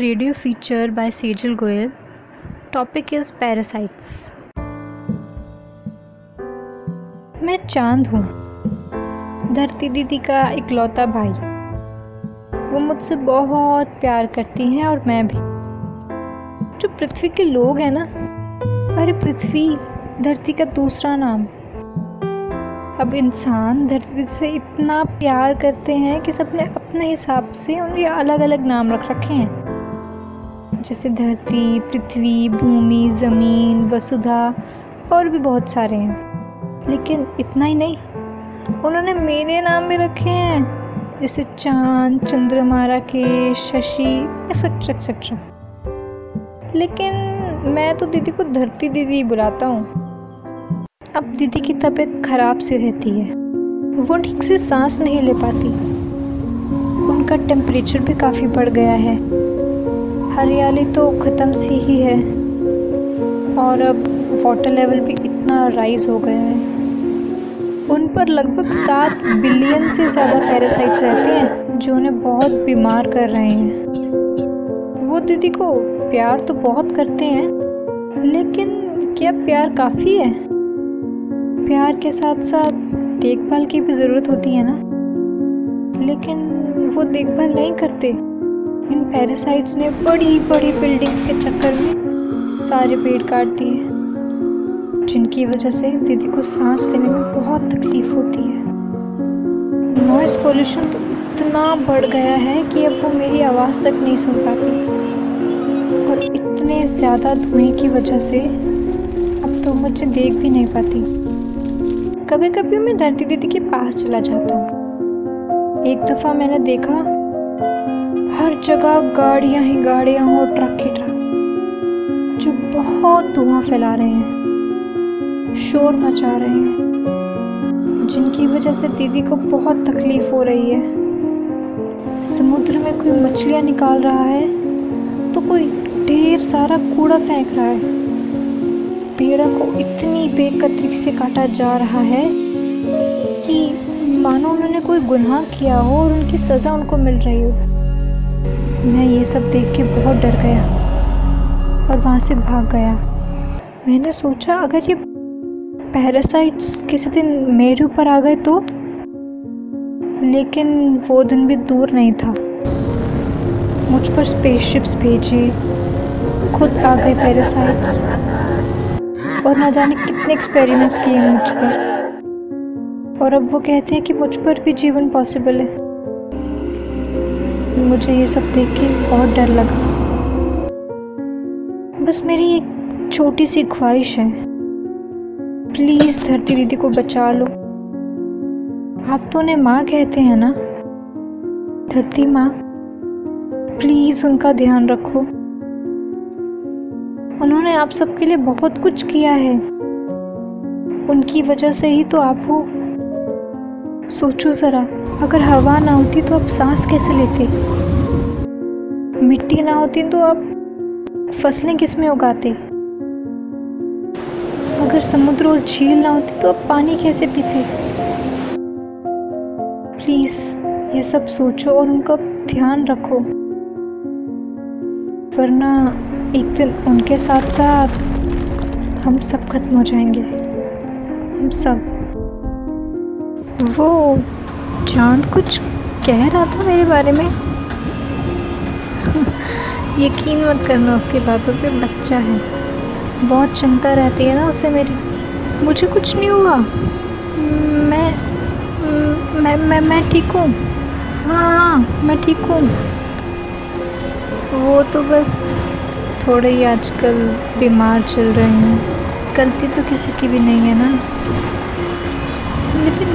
radio feature by Sejal Goyal. Topic is parasites. मैं चाँद हूँ। धरती दीदी का इकलौता भाई। वो मुझसे बहुत प्यार करती हैं और मैं भी। जो पृथ्वी के लोग हैं ना। अरे पृथ्वी, धरती का दूसरा नाम। अब इंसान धरती से इतना प्यार करते हैं कि सबने अपने हिसाब से उनके अलग अलग नाम रख रखे हैं। जैसे धरती, पृथ्वी, भूमि, ज़मीन, वसुधा और भी बहुत सारे हैं। लेकिन इतना ही नहीं, उन्होंने मेरे नाम भी रखे हैं, जैसे चाँद चंद्रमा राकेश शशि एक्सेट्रा एक्सेट्रा लेकिन मैं तो दीदी को धरती दीदी ही बुलाता हूँ। अब दीदी की तबीयत खराब से रहती है। वो ठीक से सांस नहीं ले पाती। उनका टेम्परेचर भी काफ़ी बढ़ गया है। हरियाली तो ख़त्म सी ही है। और अब वाटर लेवल भी इतना राइज हो गया है। उन पर लगभग सात बिलियन से ज़्यादा पैरासाइट्स रहते हैं, जो उन्हें बहुत बीमार कर रहे हैं। वो दीदी को प्यार तो बहुत करते हैं, लेकिन क्या प्यार काफ़ी है? प्यार के साथ साथ देखभाल की भी ज़रूरत होती है ना? लेकिन वो देखभाल नहीं करते। इन पैरासाइट्स ने बड़ी बड़ी बिल्डिंग्स के चक्कर में सारे पेड़ काट दिए। जिनकी वजह से दीदी को सांस लेने में बहुत तकलीफ़ होती है। नॉइस पोल्यूशन तो इतना बढ़ गया है कि अब वो मेरी आवाज़ तक नहीं सुन पाती। और इतने ज़्यादा धुएँ की वजह से अब तो मुझे देख भी नहीं पाती। कभी कभी मैं धरती दीदी के पास चला जाता हूँ। एक दफ़ा मैंने देखा हर जगह गाड़ियाँ ही गाड़ियाँ और ट्रक ही ट्रक, जो बहुत धुआँ फैला रहे हैं, शोर मचा रहे हैं, जिनकी वजह से दीदी को बहुत तकलीफ़ हो रही है। समुद्र में कोई मछलियाँ निकाल रहा है तो कोई ढेर सारा कूड़ा फेंक रहा है। पेड़ों को इतनी बेकतरी से काटा जा रहा है कि मानो उन्होंने कोई गुनाह किया हो और उनकी सज़ा उनको मिल रही हो। मैं ये सब देख के बहुत डर गया और वहाँ से भाग गया। मैंने सोचा, अगर ये पैरासाइट्स किसी दिन मेरे ऊपर आ गए तो? लेकिन वो दिन भी दूर नहीं था। मुझ पर स्पेसशिप्स भेजे, खुद आ गए पैरासाइट्स और ना जाने कितने एक्सपेरिमेंट्स किए मुझ पर। और अब वो कहते हैं कि मुझ पर भी जीवन पॉसिबल है। मुझे ये सब देख के बहुत डर लगा। बस मेरी एक छोटी सी ख्वाहिश है। प्लीज़ धरती दीदी को बचा लो। आप तो उन्हें माँ कहते हैं ना? धरती माँ, प्लीज़ उनका ध्यान रखो। उन्होंने आप सबके लिए बहुत कुछ किया है। उनकी वजह से ही तो आप हो सोचो ज़रा, अगर हवा ना होती तो आप सांस कैसे लेते? मिट्टी ना होती तो आप फ़सलें किसमें उगाते? अगर समुद्र और झील ना होती तो आप पानी कैसे पीते? प्लीज़, ये सब सोचो और उनका ध्यान रखो। वरना एक दिन उनके साथ साथ हम सब खत्म हो जाएँगे। हम सब। वो चाँद कुछ कह रहा था मेरे बारे में? यकीन मत करना उसकी बातों पे, बच्चा है। बहुत चिंता रहती है ना उसे मेरी। मुझे कुछ नहीं हुआ। मैं मैं मैं मैं ठीक हूँ। हाँ हाँ मैं ठीक हूँ। वो तो बस थोड़े ही आजकल बीमार चल रहे हैं। गलती तो किसी की भी नहीं है ना।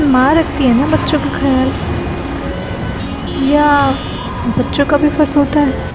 माँ रखती है ना बच्चों का ख्याल? या बच्चों का भी फ़र्ज़ होता है?